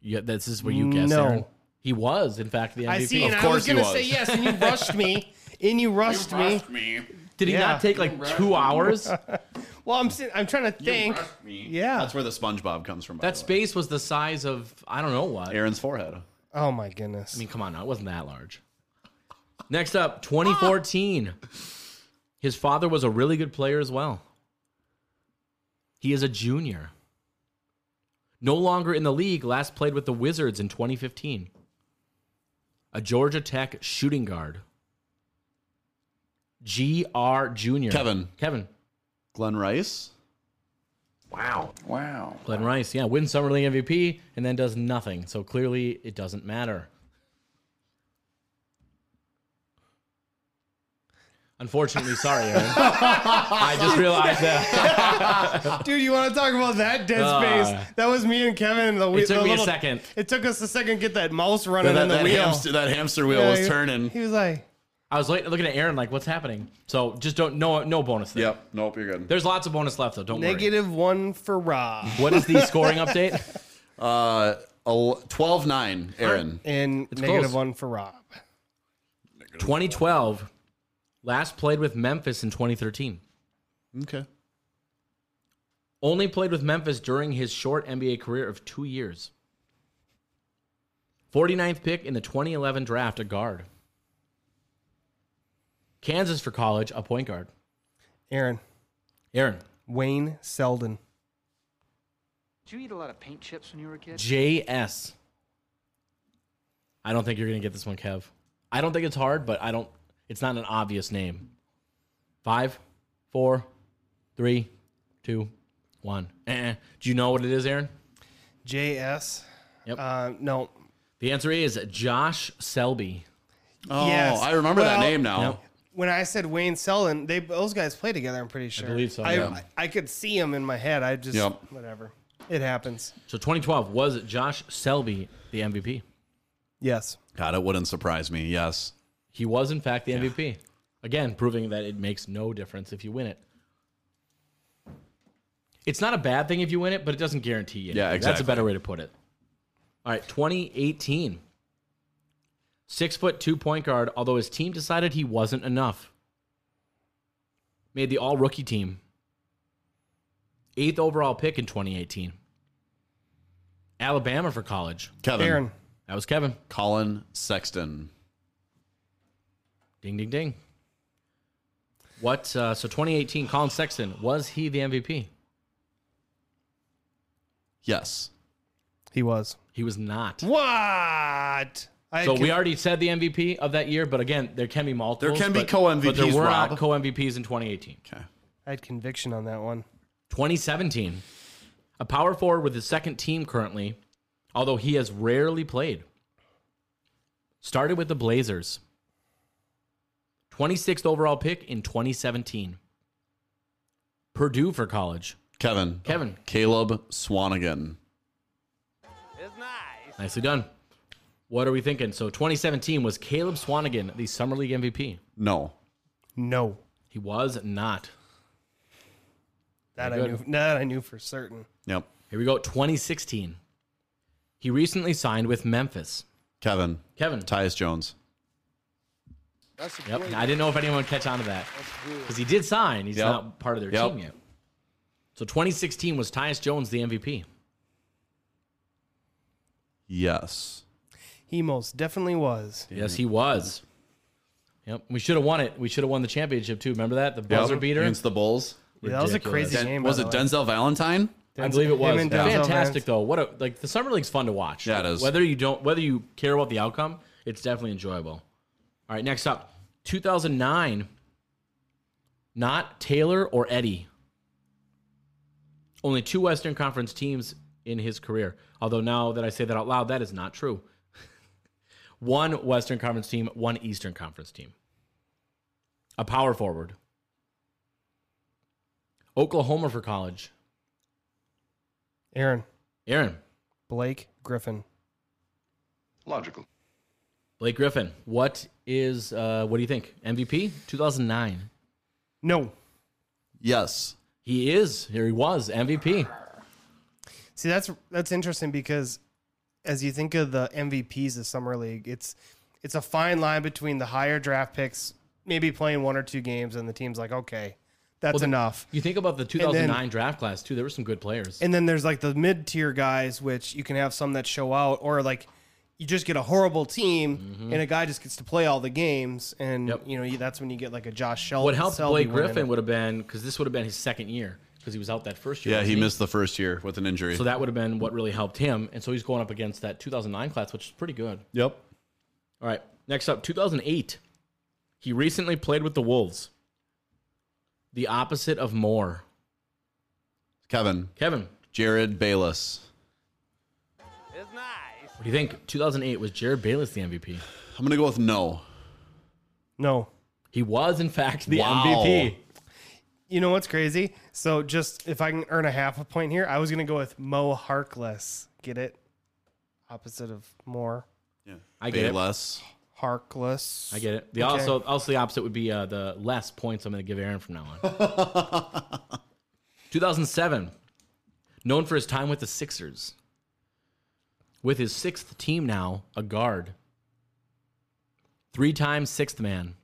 Yeah, this is where you guess. No. Aaron. He was, in fact, the MVP. I see, and Of I was course he gonna say yes, and you rushed me. And you rushed me. Did he Yeah. not take like two hours? Well, I'm sitting, I'm trying to think. Yeah. That's where the SpongeBob comes from. by that the way. space was the size of I don't know what. Aaron's forehead. Oh my goodness. I mean, come on now. It wasn't that large. Next up, 2014. His father was a really good player as well. He is a junior. No longer in the league, last played with the Wizards in 2015. A Georgia Tech shooting guard. GR Junior. Kevin. Kevin. Glenn Rice. Wow. Wow. Glenn Rice, yeah, wins Summer League MVP and then does nothing. So clearly it doesn't matter. Unfortunately, sorry, Aaron. I just realized that. Dude, you want to talk about that dead Uh, space? That was me and Kevin. And the, It took the me a little- second. It took us a second to get that mouse running That, in the that wheel. hamster, that hamster wheel Yeah, was he- turning. He was like, I was like, looking at Aaron like, what's happening? So just don't no no bonus there. Yep. Nope. You're good. There's lots of bonus left though. Don't worry. negative one for Rob. What is the scoring update? Uh, 12-9, Aaron. And It's negative close. one for Rob. 2012. Last played with Memphis in 2013. Okay. Only played with Memphis during his short NBA career of two years. 49th pick in the 2011 draft, a guard. Kansas for college, a point guard. Aaron, Aaron, Wayne Selden. Did you eat a lot of paint chips when you were a kid? JS. I don't think you're going to get this one, Kev. I don't think it's hard, but I don't, it's not an obvious name. Five, four, three, two, one. Eh. Do you know what it is, Aaron? JS. Yep. Uh, no. The answer is Josh Selby. Oh, Yes. I remember that Well- name now. Yep. When I said Wayne Selden, they those guys play together. I'm pretty sure. I believe so, I, yeah. I could see him in my head. I just Yep. whatever. It happens. So 2012 was Josh Selby the MVP. Yes. God, it wouldn't surprise me. Yes. He was, in fact, the MVP. Again, proving that it makes no difference if you win it. It's not a bad thing if you win it, but it doesn't guarantee you. Yeah, anything. That's a exactly. better way to put it. All right, 2018. Six foot two point guard, although his team decided he wasn't enough. Made the all rookie team. Eighth overall pick in 2018. Alabama for college. Kevin. Aaron. That was Kevin. Collin Sexton. Ding, ding, ding. What? Uh, so 2018, Collin Sexton was he the MVP? Yes. He was. He was not. What? I So can- we already said the MVP of that year, but again, there can be multiple. There can be co-MVPs, but there were Rob. not co-MVPs in 2018. Okay. I had conviction on that one. 2017, a power forward with his second team currently, although he has rarely played. Started with the Blazers. 26th overall pick in 2017. Purdue for college. Kevin. Kevin. Caleb Swanigan. It's nice. Nicely done. What are we thinking? So 2017 was Caleb Swanigan the Summer League MVP. No. No. He was not. That I knew. good. That I knew for certain. Yep. Here we go. 2016. He recently signed with Memphis. Kevin. Kevin. Tyus Jones. That's a Yep. great- I didn't know if anyone would catch on to that because he did sign. He's Yep. not part of their Yep. team yet. So 2016 was Tyus Jones the MVP. Yes. He most definitely was. Yes, he was. Yep. We should have won it. We should have won the championship too. Remember that? The buzzer Yep. beater. Against the Bulls. Yeah, that was a Ridiculous. crazy Den- game. was by it the way. Denzel Valentine? I believe it was Him and Denzel fantastic Vance. though. What a like the summer league's fun to watch. Yeah, it is. Whether you don't, whether you care about the outcome, it's definitely enjoyable. All right, next up, 2009. Not Taylor or Eddie. Only two Western Conference teams in his career. Although now that I say that out loud, that is not true. One Western Conference team, one Eastern Conference team. A power forward. Oklahoma for college. Aaron. Aaron. Blake Griffin. Logical. Blake Griffin. What is uh what do you think? MVP 2009. No. Yes. He is. Here he was MVP. See, that's that's interesting because as you think of the MVPs of summer league, it's it's a fine line between the higher draft picks, maybe playing one or two games, and the team's like, okay, that's Well, enough. You think about the then- 2009 draft class too. There were some good players. And then there's like the mid tier guys, which you can have some that show out, or like you just get a horrible team mm-hmm. and a guy just gets to play all the games, and Yep. you know you, that's when you get like a Josh Selby. what helped Selby Blake Griffin would have been because this would have been his second year because he was out that first year. Yeah, he wasn't missed the first year with an injury. So that would have been what really helped him, and so he's going up against that 2009 class, which is pretty good. yep. All right, next up, 2008. He recently played with the Wolves. The opposite of Moore. Kevin. Kevin, Jerryd Bayless. It's nice. what do you think? 2008 was Jerryd Bayless the MVP. I'm gonna go with no. No. He was, in fact, the Wow. MVP. You know what's crazy? So just if I can earn a half a point here, I was gonna go with Moe Harkless. Get it? Opposite of more. Yeah. I get it. less. Harkless. I get it. The Okay. also also the opposite would be uh, the less points I'm going to give Aaron from now on. 2007, known for his time with the Sixers. With his sixth team now, a guard. Three times sixth man.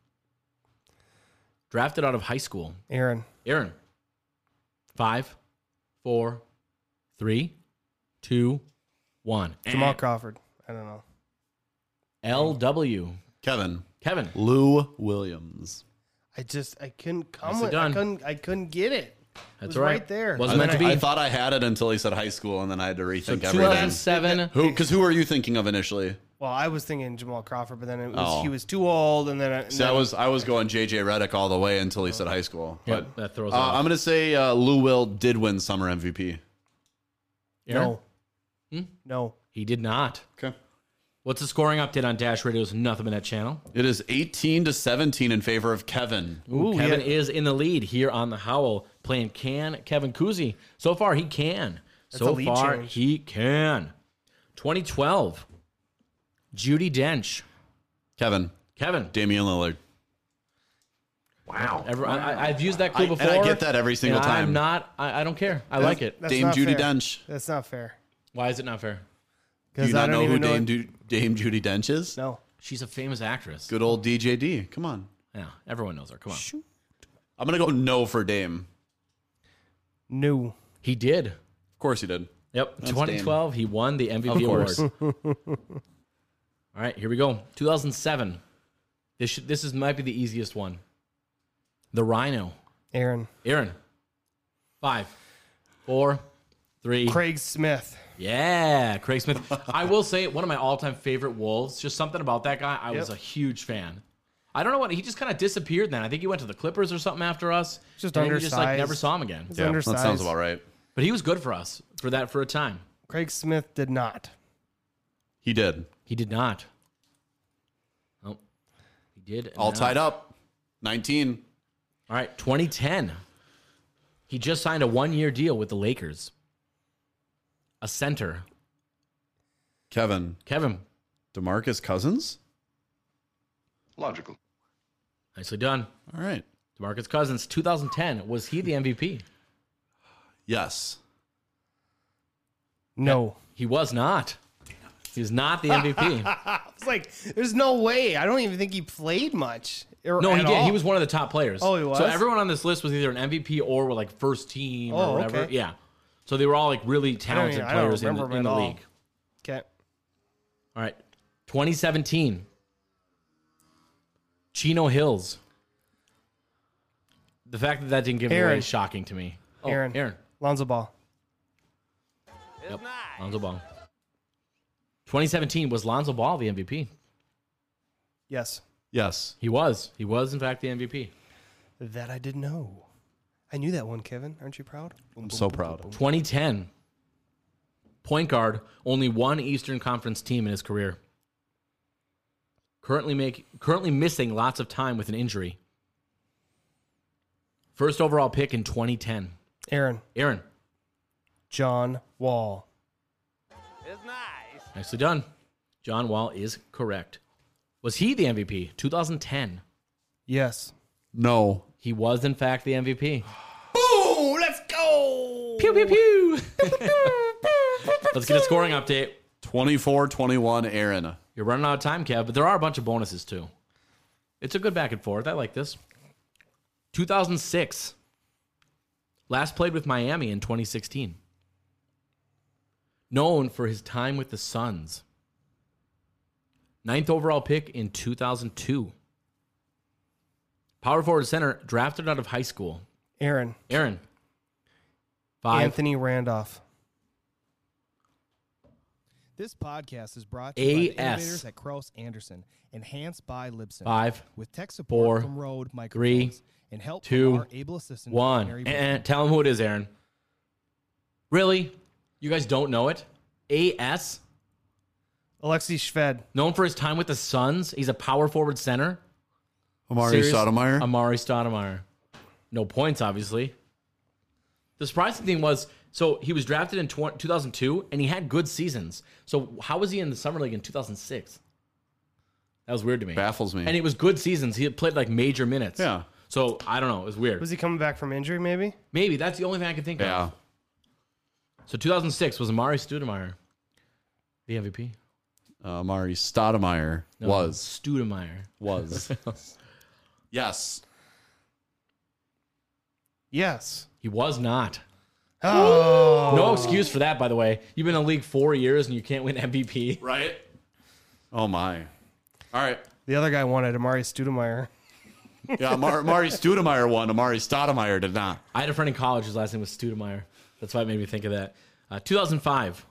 Drafted out of high school. Aaron. Aaron. Five, four, three, two, one. Jamal Crawford. I don't know. LW. Kevin. Kevin. Lou Williams. I just I couldn't come Nicely with I couldn't I couldn't get it. It That's was all right. right there. Wasn't meant to be. I thought I had it until he said high school, and then I had to rethink So everything. 2007. Who? Because who were you thinking of initially? Well, I was thinking Jamal Crawford, but then it was Oh. he was too old, and then, and See, I then- was I was going JJ Redick all the way until he said high school. Yep, But that throws uh, off. I'm gonna say uh, Lou Will did win summer MVP. no, Hmm? no. He did not. Okay. What's the scoring update on Dash Radio's Nothing But Net channel? It is 18 to 17 in favor of Kevin. Ooh, Kevin yeah. is in the lead here on the Howl, playing can Kevin Cousy. So far, he can. That's a so lead far, change. he can. 2012. Judi Dench. Kevin. Kevin. Damian Lillard. Wow. Every, I, I- I've used that clue I- and before. I get that every single time. I'm not. I, I don't care. I That's- like it. That's Dame not Judi fair. Dench. That's not fair. Why is it not fair? Do you I not don't know who even know Dame, it- Judi Dench is? No. She's a famous actress. Good old DJD. Come on. Yeah, everyone knows her. Come on. I'm going to go no for Dame. No. He did. Of course he did. Yep. That's 2012, he won the MVP Of course. award. All right, here we go. 2007. This should, this is might be the easiest one. The Rhino. Aaron. Aaron. Five, four, three. Craig Smith. Yeah, Craig Smith. I will say one of my all-time favorite Wolves. Just something about that guy. I was a huge fan. I don't know what he just kind of disappeared. Then I think he went to the Clippers or something after us. Just and then we just like never saw him again. He's Yeah, that sounds about right. But he was good for us for that for a time. Craig Smith did not. He did. He did not. Oh, he did. All not. tied up. 19. All right, 2010. He just signed a one-year deal with the Lakers. A center, Kevin. Kevin. DeMarcus Cousins? Logical. Nicely done. All right. DeMarcus Cousins, 2010. Was he the MVP? Yes. No. He was not. He was not the MVP. I was like, there's no way. I don't even think he played much. or no, he did. all. He was one of the top players. Oh, he was? So everyone on this list was either an MVP or were like first team Oh, or whatever. okay. Yeah. So they were all like really talented I don't players in the, in the league. Okay. All right. 2017. Chino Hills. The fact that that didn't give it away is shocking to me. Oh, Aaron. Aaron. Lonzo Ball. Yep. Lonzo Ball. 2017 was Lonzo Ball the MVP. Yes. Yes. He was. He was in fact the MVP. That I didn't know. I knew that one, Kevin. Aren't you proud? I'm so proud. 2010. Point guard, only one Eastern Conference team in his career. Currently make currently missing lots of time with an injury. First overall pick in 2010. Aaron. Aaron, John Wall. Nicely done. John Wall is correct. Was he the MVP? 2010. Yes. No. He was in fact the MVP. Boom! Let's go! Pew pew pew. Let's get a scoring update. 24 21, Aaron. You're running out of time, Kev, but there are a bunch of bonuses too. It's a good back and forth. I like this. 2006. Last played with Miami in 2016. Known for his time with the Suns. Ninth overall pick in 2002. Power forward center drafted out of high school. Aaron. Aaron. Five. Anthony Randolph. This podcast is brought to you by the AS. innovators at Kraus Anderson, enhanced by Libsyn. Five, With tech support four, from Rode microphones three, and help two, our able assistant one. Mary And tell him who it is, Aaron. Really? You guys don't know it? AS? Alexey Shved. Known for his time with the Suns. He's a power forward center. Amar'e Serious- Stoudemire? Amar'e Stoudemire. No points, obviously. The surprising thing was, so he was drafted in tw- 2002, and he had good seasons. So how was he in the summer league in 2006? That was weird to me. Baffles me. And it was good seasons. He had played like major minutes. Yeah. So I don't know. It was weird. Was he coming back from injury, maybe? Maybe that's the only thing I can think of. Yeah. of. So 2006 was Amar'e Stoudemire the MVP. Uh, Amar'e Stoudemire No, was. Stoudemire. Was. yes. Yes. He was not. Oh. No excuse for that, by the way. You've been in the league four years and you can't win MVP. Right? Oh, my. All right. The other guy wanted Amar'e Stoudemire. Yeah, Amar'e, Amar'e Stoudemire won. Amar'e Stoudemire did not. I had a friend in college whose last name was Stoudemire. That's why it made me think of that. Uh, 2005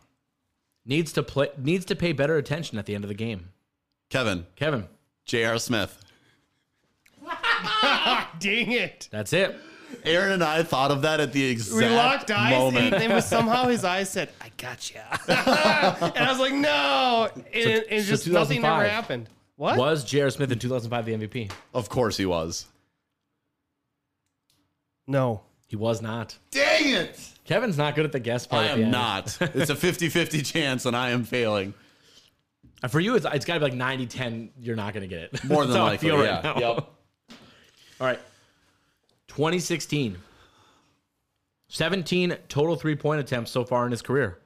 needs to play needs to pay better attention at the end of the game. Kevin. Kevin, J.R. Smith. Dang it. that's it. Aaron and I thought of that at the exact We locked eyes, moment. and, and somehow his eyes said, "I got you," and I was like, "No!" And, and so just nothing 2005. ever happened. What? Was J.R. Smith in 2005 the MVP? Of course he was. No. He was not. Dang it! Kevin's not good at the guest part. I am not. It's a 50 50 chance, and I am failing. Uh, For you, it's, it's got to be like 90 10. You're not going to get it. More than That's how I likely, feel yeah. now. Yep. All right. 2016. 17 total three point attempts so far in his career.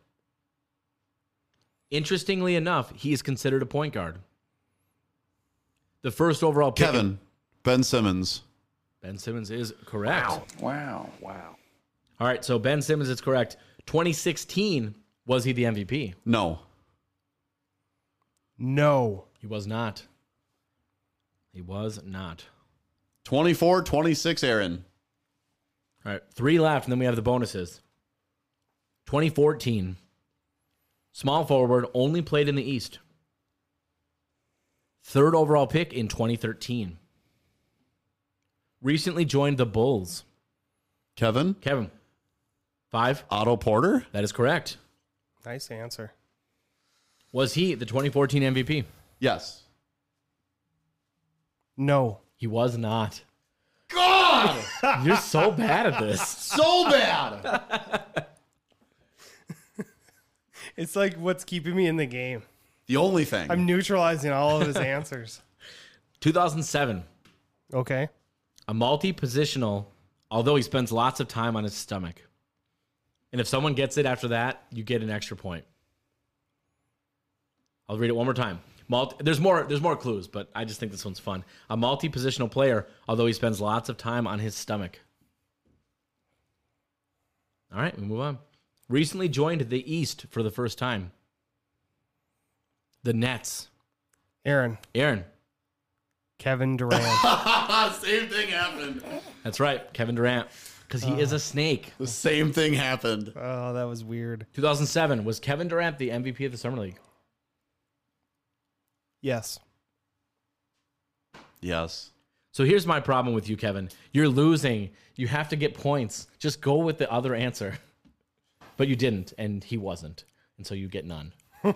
Interestingly enough, he is considered a point guard. The first overall pick. Kevin, Ben Simmons. Ben Simmons is correct. Wow, wow. All right, so Ben Simmons is correct. 2016, was he the MVP? No. No. He was not. He was not. 24 26, Aaron. All right, three left, and then we have the bonuses. 2014. Small forward, only played in the East. Third overall pick in 2013. Recently joined the Bulls. Kevin, Kevin. Five. Otto Porter. That is correct. Nice answer. Was he the 2014 MVP? Yes. No. He was not. God! You're so bad at this. so bad. It's like what's keeping me in the game. The only thing. I'm neutralizing all of his answers. 2007. Okay. A multi positional, although he spends lots of time on his stomach. And if someone gets it after that, you get an extra point. I'll read it one more time. Multi, there's more. There's more clues, but I just think this one's fun. A multi-positional player, although he spends lots of time on his stomach. All right, we move on. Recently joined the East for the first time. The Nets. Aaron. Aaron. Kevin Durant. Same thing happened. That's right, Kevin Durant, because he is a snake. The same thing happened. oh, that was weird. 2007 was Kevin Durant the MVP of the summer league. Yes. Yes. So here's my problem with you, Kevin. You're losing. You have to get points. Just go with the other answer. But you didn't, and he wasn't. And so you get none.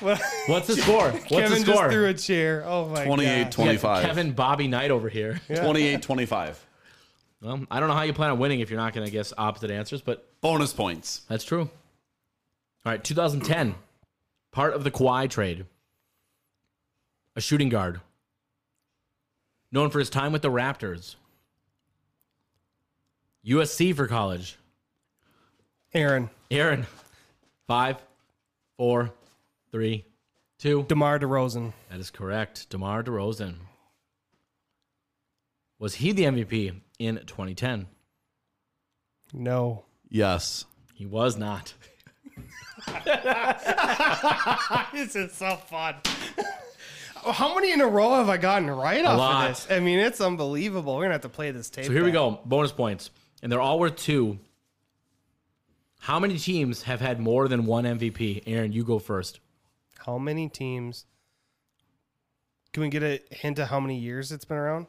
What's the score? What's Kevin the score? just threw a chair. Oh my 28 god. 25. Kevin Bobby Knight over here. 28 25. Well, I don't know how you plan on winning if you're not going to guess opposite answers, but Bonus points. that's true. All right, 2010. Part of the Kawhi trade. A shooting guard. Known for his time with the Raptors. USC for college. Aaron. Aaron. Five, four, three, two. DeMar DeRozan. That is correct. DeMar DeRozan. Was he the MVP in 2010? No. Yes. He was not. this is so fun. Oh, how many in a row have I gotten right off lot. of this? I mean, it's unbelievable. We're gonna have to play this tape. So here we go. Bonus points. And they're all worth two. How many teams have had more than one MVP? Aaron, you go first. How many teams? Can we get a hint of how many years it's been around?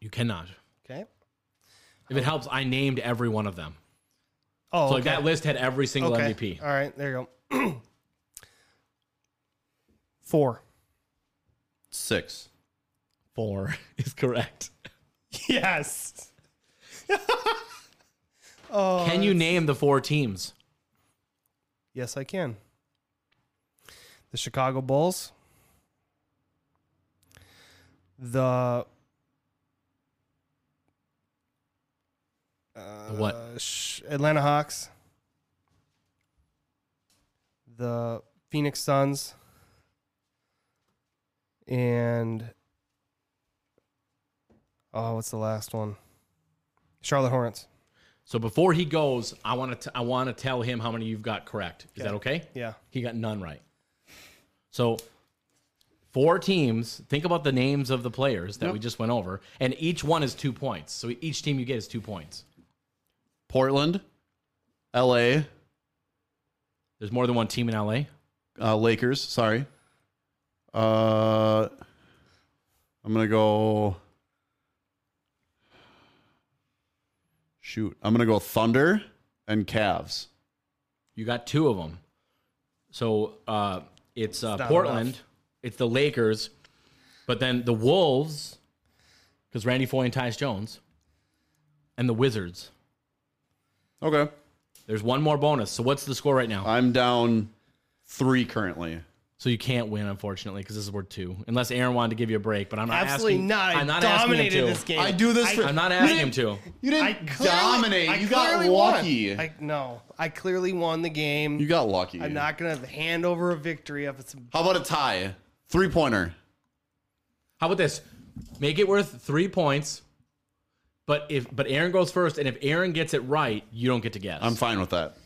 You cannot. Okay. If it helps, I named every one of them. Oh, so like okay. that list had every single Okay. MVP. All right, there you go. Four. Six. Four is correct. Yes. oh, Can you oh, name the four teams? Yes, I can. The Chicago Bulls. The The what? uh, Atlanta Hawks. The Phoenix Suns. And oh, what's the last one? Charlotte Hornets. So before he goes, I want to I want to tell him how many you've got correct. Is Okay. that okay? Yeah. He got none right. So four teams. Think about the names of the players that we just went over, and each one is two points. So each team you get is two points. Portland, LA, There's more than one team in LA. uh, Lakers. Sorry. Uh, I'm gonna go. Shoot, I'm gonna go Thunder and Cavs. You got two of them. So uh, it's uh, not Portland, enough. it's the Lakers, but then the Wolves, because Randy Foye and Tyus Jones, and the Wizards. Okay. There's one more bonus. So what's the score right now? I'm down three currently. So you can't win, unfortunately, because this is worth two. Unless Aaron wanted to give you a break, but I'm not Absolutely asking. not. I I'm not dominated asking him to. this game. I do this I- for. I'm not asking him to. You didn't I clearly- dominate. I you got clearly won. lucky. I no, I clearly won the game. you got lucky. I'm not gonna hand over a victory if it's How about a tie? Three pointer. How about this? Make it worth three points. But if but Aaron goes first, and if Aaron gets it right, you don't get to guess. I'm fine with that.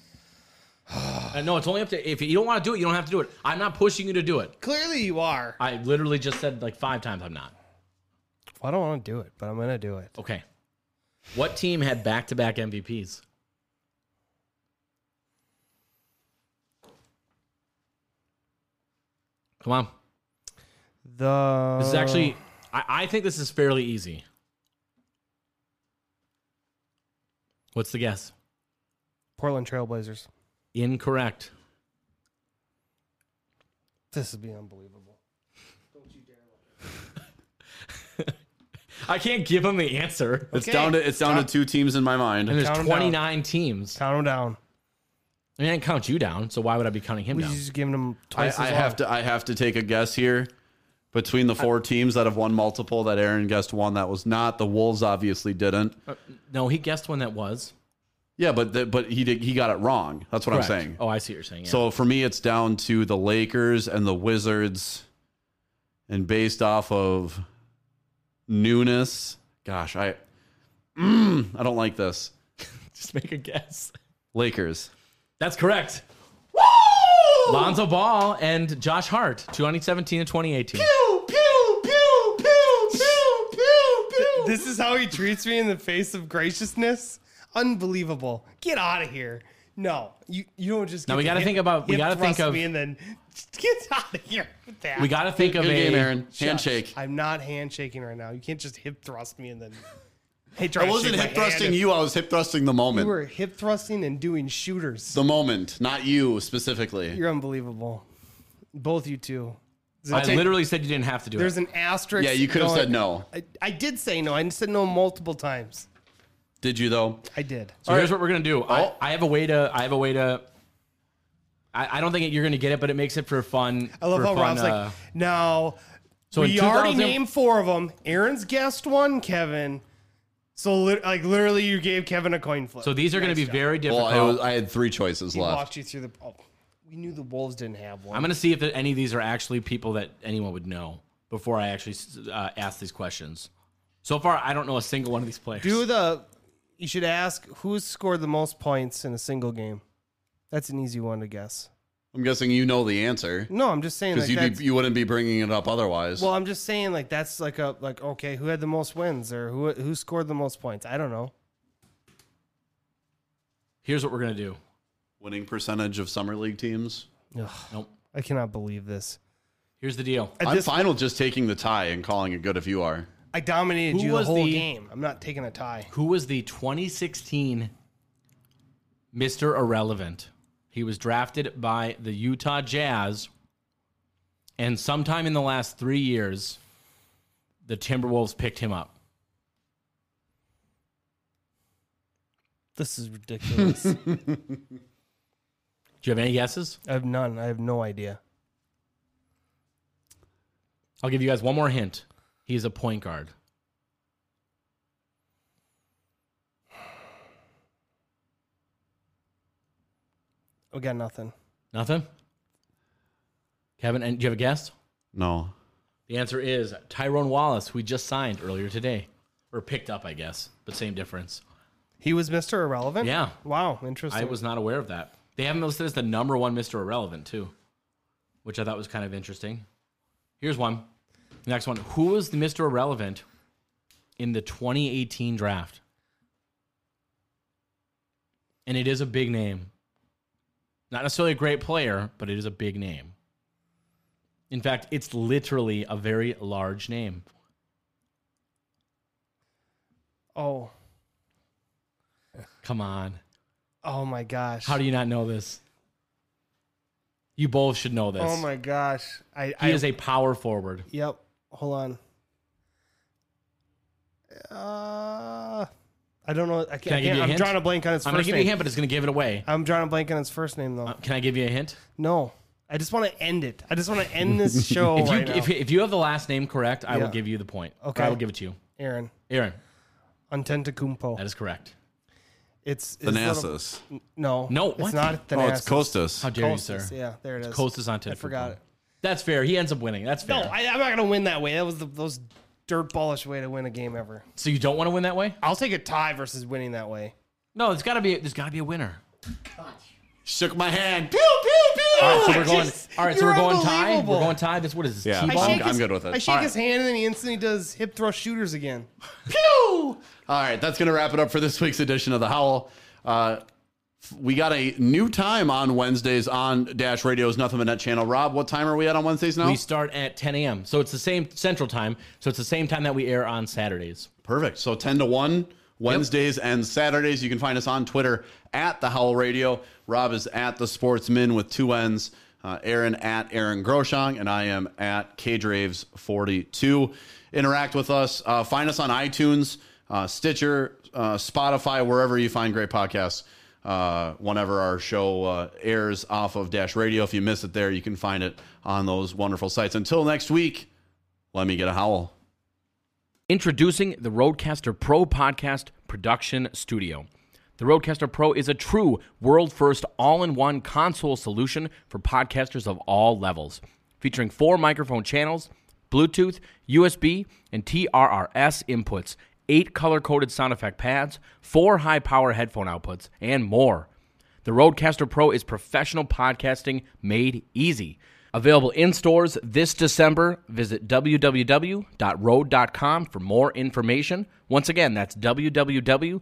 Uh, no, it's only up to if you don't want to do it, you don't have to do it. I'm not pushing you to do it. clearly you are. I literally just said like five times I'm not. I don't want to do it, but I'm gonna do it. Okay. What team had back to back MVPs? Come on. The This is actually I, I think this is fairly easy. What's the guess? Portland Trailblazers. Incorrect. This would be unbelievable. Don't you dare look. I can't give him the answer. It's Okay. down to it's down to two teams in my mind. And there's Count 'em down. 29 teams. Count them down. I mean, I didn't count you down, so why would I be counting him We down? just giving them I, twice I as long. have to I have to take a guess here. Between the four teams that have won multiple, that Aaron guessed one that was not. The Wolves obviously didn't. Uh, no, he guessed one that was. Yeah, but the, but he did he got it wrong. That's what Correct. I'm saying. Oh, I see what you're saying. Yeah. So for me, it's down to the Lakers and the Wizards, and based off of newness, gosh, I mm, I don't like this. just make a guess. Lakers. That's correct. Lonzo Ball and Josh Hart, 2017 and 2018. Pew, pew, pew, pew, pew, pew, pew. This is how he treats me in the face of graciousness. Unbelievable. Get out of here. No, you you don't just. Now get we to gotta hip- think about- we gotta think thrust of- me and then get out of here with that. We got to think of Good a game, Aaron. Shush. Handshake. I'm not handshaking right now. You can't just hip thrust me and then. Hey, I wasn't hip thrusting you. I was hip thrusting the moment. You were hip thrusting and doing shooters. the moment, not you specifically. You're unbelievable. Both you two. I literally said you didn't have to do There's it. There's an asterisk. Yeah, you could have said no. I, I did say no. I said no multiple times. Did you though? I did. So here's what we're gonna do. Oh. I, I have a way to. I have a way to. I, I don't think you're gonna get it, but it makes it for fun. I love how fun, Rob's uh, like, no. so in we already named four of them. Aaron's guessed one, Kevin. So lit- like literally, you gave Kevin a coin flip. So these are gonna be job. very difficult. Well, it was, I had three choices He left. walked you through the. Oh, we knew the Wolves didn't have one. I'm gonna see if any of these are actually people that anyone would know before I actually uh, ask these questions. So far, I don't know a single one of these players. do the. You should ask who's scored the most points in a single game. That's an easy one to guess. I'm guessing you know the answer No, I'm just saying because like you that's, you wouldn't be bringing it up otherwise. Well, I'm just saying like that's like a like okay, who had the most wins or who who scored the most points? I don't know. Here's what we're gonna do. Winning percentage of summer league teams. Ugh, Nope. I cannot believe this. Here's the deal. At I'm this- fine with just taking the tie and calling it good if you are. I dominated Who you the was whole the- game. I'm not taking a tie. Who was the 2016 Mr. Irrelevant? He was drafted by the Utah Jazz, and sometime in the last three years, the Timberwolves picked him up. This is ridiculous. Do you have any guesses? I have none. I have no idea. I'll give you guys one more hint. He's a point guard. We got nothing. Nothing? Kevin, and do you have a guess? No. The answer is Tyrone Wallace, we just signed earlier today. Or picked up, I guess, but same difference. He was Mr. Irrelevant? Yeah. Wow, interesting. I was not aware of that. They have him listed as the number one Mr. Irrelevant, too, which I thought was kind of interesting. Here's one. The next one. Who was the Mr. Irrelevant in the 2018 draft? And it is a big name. Not necessarily a great player, but it is a big name. In fact, it's literally a very large name. Oh. Come on. Oh my gosh. How do you not know this? You both should know this. Oh my gosh. I He I, is a power forward. Yep. Hold on. Uh I don't know. I can't. Can I I give you a am hint? drawing a blank on his I'm gonna first give you a name. hint, but it's gonna give it away. I'm drawing a blank on his first name though. Uh, can I give you a hint? no, I just want to end it. I just want to end this show If you right now. if, if you have the last name correct, I will Yeah. give you the point. Or Okay. I will give it to you. Aaron Aaron, Antetokounmpo. that is correct. It's it's little- Thanasis. No, No, it's what? not. Oh, it's Thanasis. Kostas. How dare Kostas, you, sir? Yeah, there it is. Kostas on I forgot it. That's fair. He ends up winning. That's fair. No, I, I'm not gonna win that way. That was the most dirt ballish way to win a game ever. so you don't want to win that way? I'll take a tie versus winning that way. No, there's got to be there's got to be a winner. Shook my hand. Pew pew pew. All right, so we're going. Just- All right, so we're going tie. We're going tie. This what is this? Yeah. T-ball? I I'm- shake I'm good with it. I shake All right. his hand and then he instantly does hip thrust shooters again. Pew. All right, that's going to wrap it up for this week's edition of the Howl. Uh, we got a new time on Wednesdays on Dash Radio's Nothing But Net channel. Rob, what time are we at on Wednesdays now? We start at 10 a.m. So it's the same Central Time. So it's the same time that we air on Saturdays. Perfect. So 10 to 1, Wednesdays and Saturdays. You can find us on Twitter at The Howl Radio. Rob is at The Sportsman with two N's. Uh, Aaron at Aaron Groshong. And I am at KDraves42. Interact with us. Uh, find us on iTunes, uh, Stitcher, uh, Spotify, wherever you find great podcasts. Uh, whenever our show uh, airs off of Dash Radio, if you miss it there, you can find it on those wonderful sites. Until next week, let me get a howl. Introducing the RodeCaster Pro Podcast Production Studio. The RodeCaster Pro is a true world first all in one console solution for podcasters of all levels, featuring four microphone channels, Bluetooth, USB, and TRRS inputs, eight color coded sound effect pads, four high power headphone outputs, and more. The RodeCaster Pro is professional podcasting made easy. Available in stores this December. Visit www.rode.com for more information. Once again, that's www.rode.com.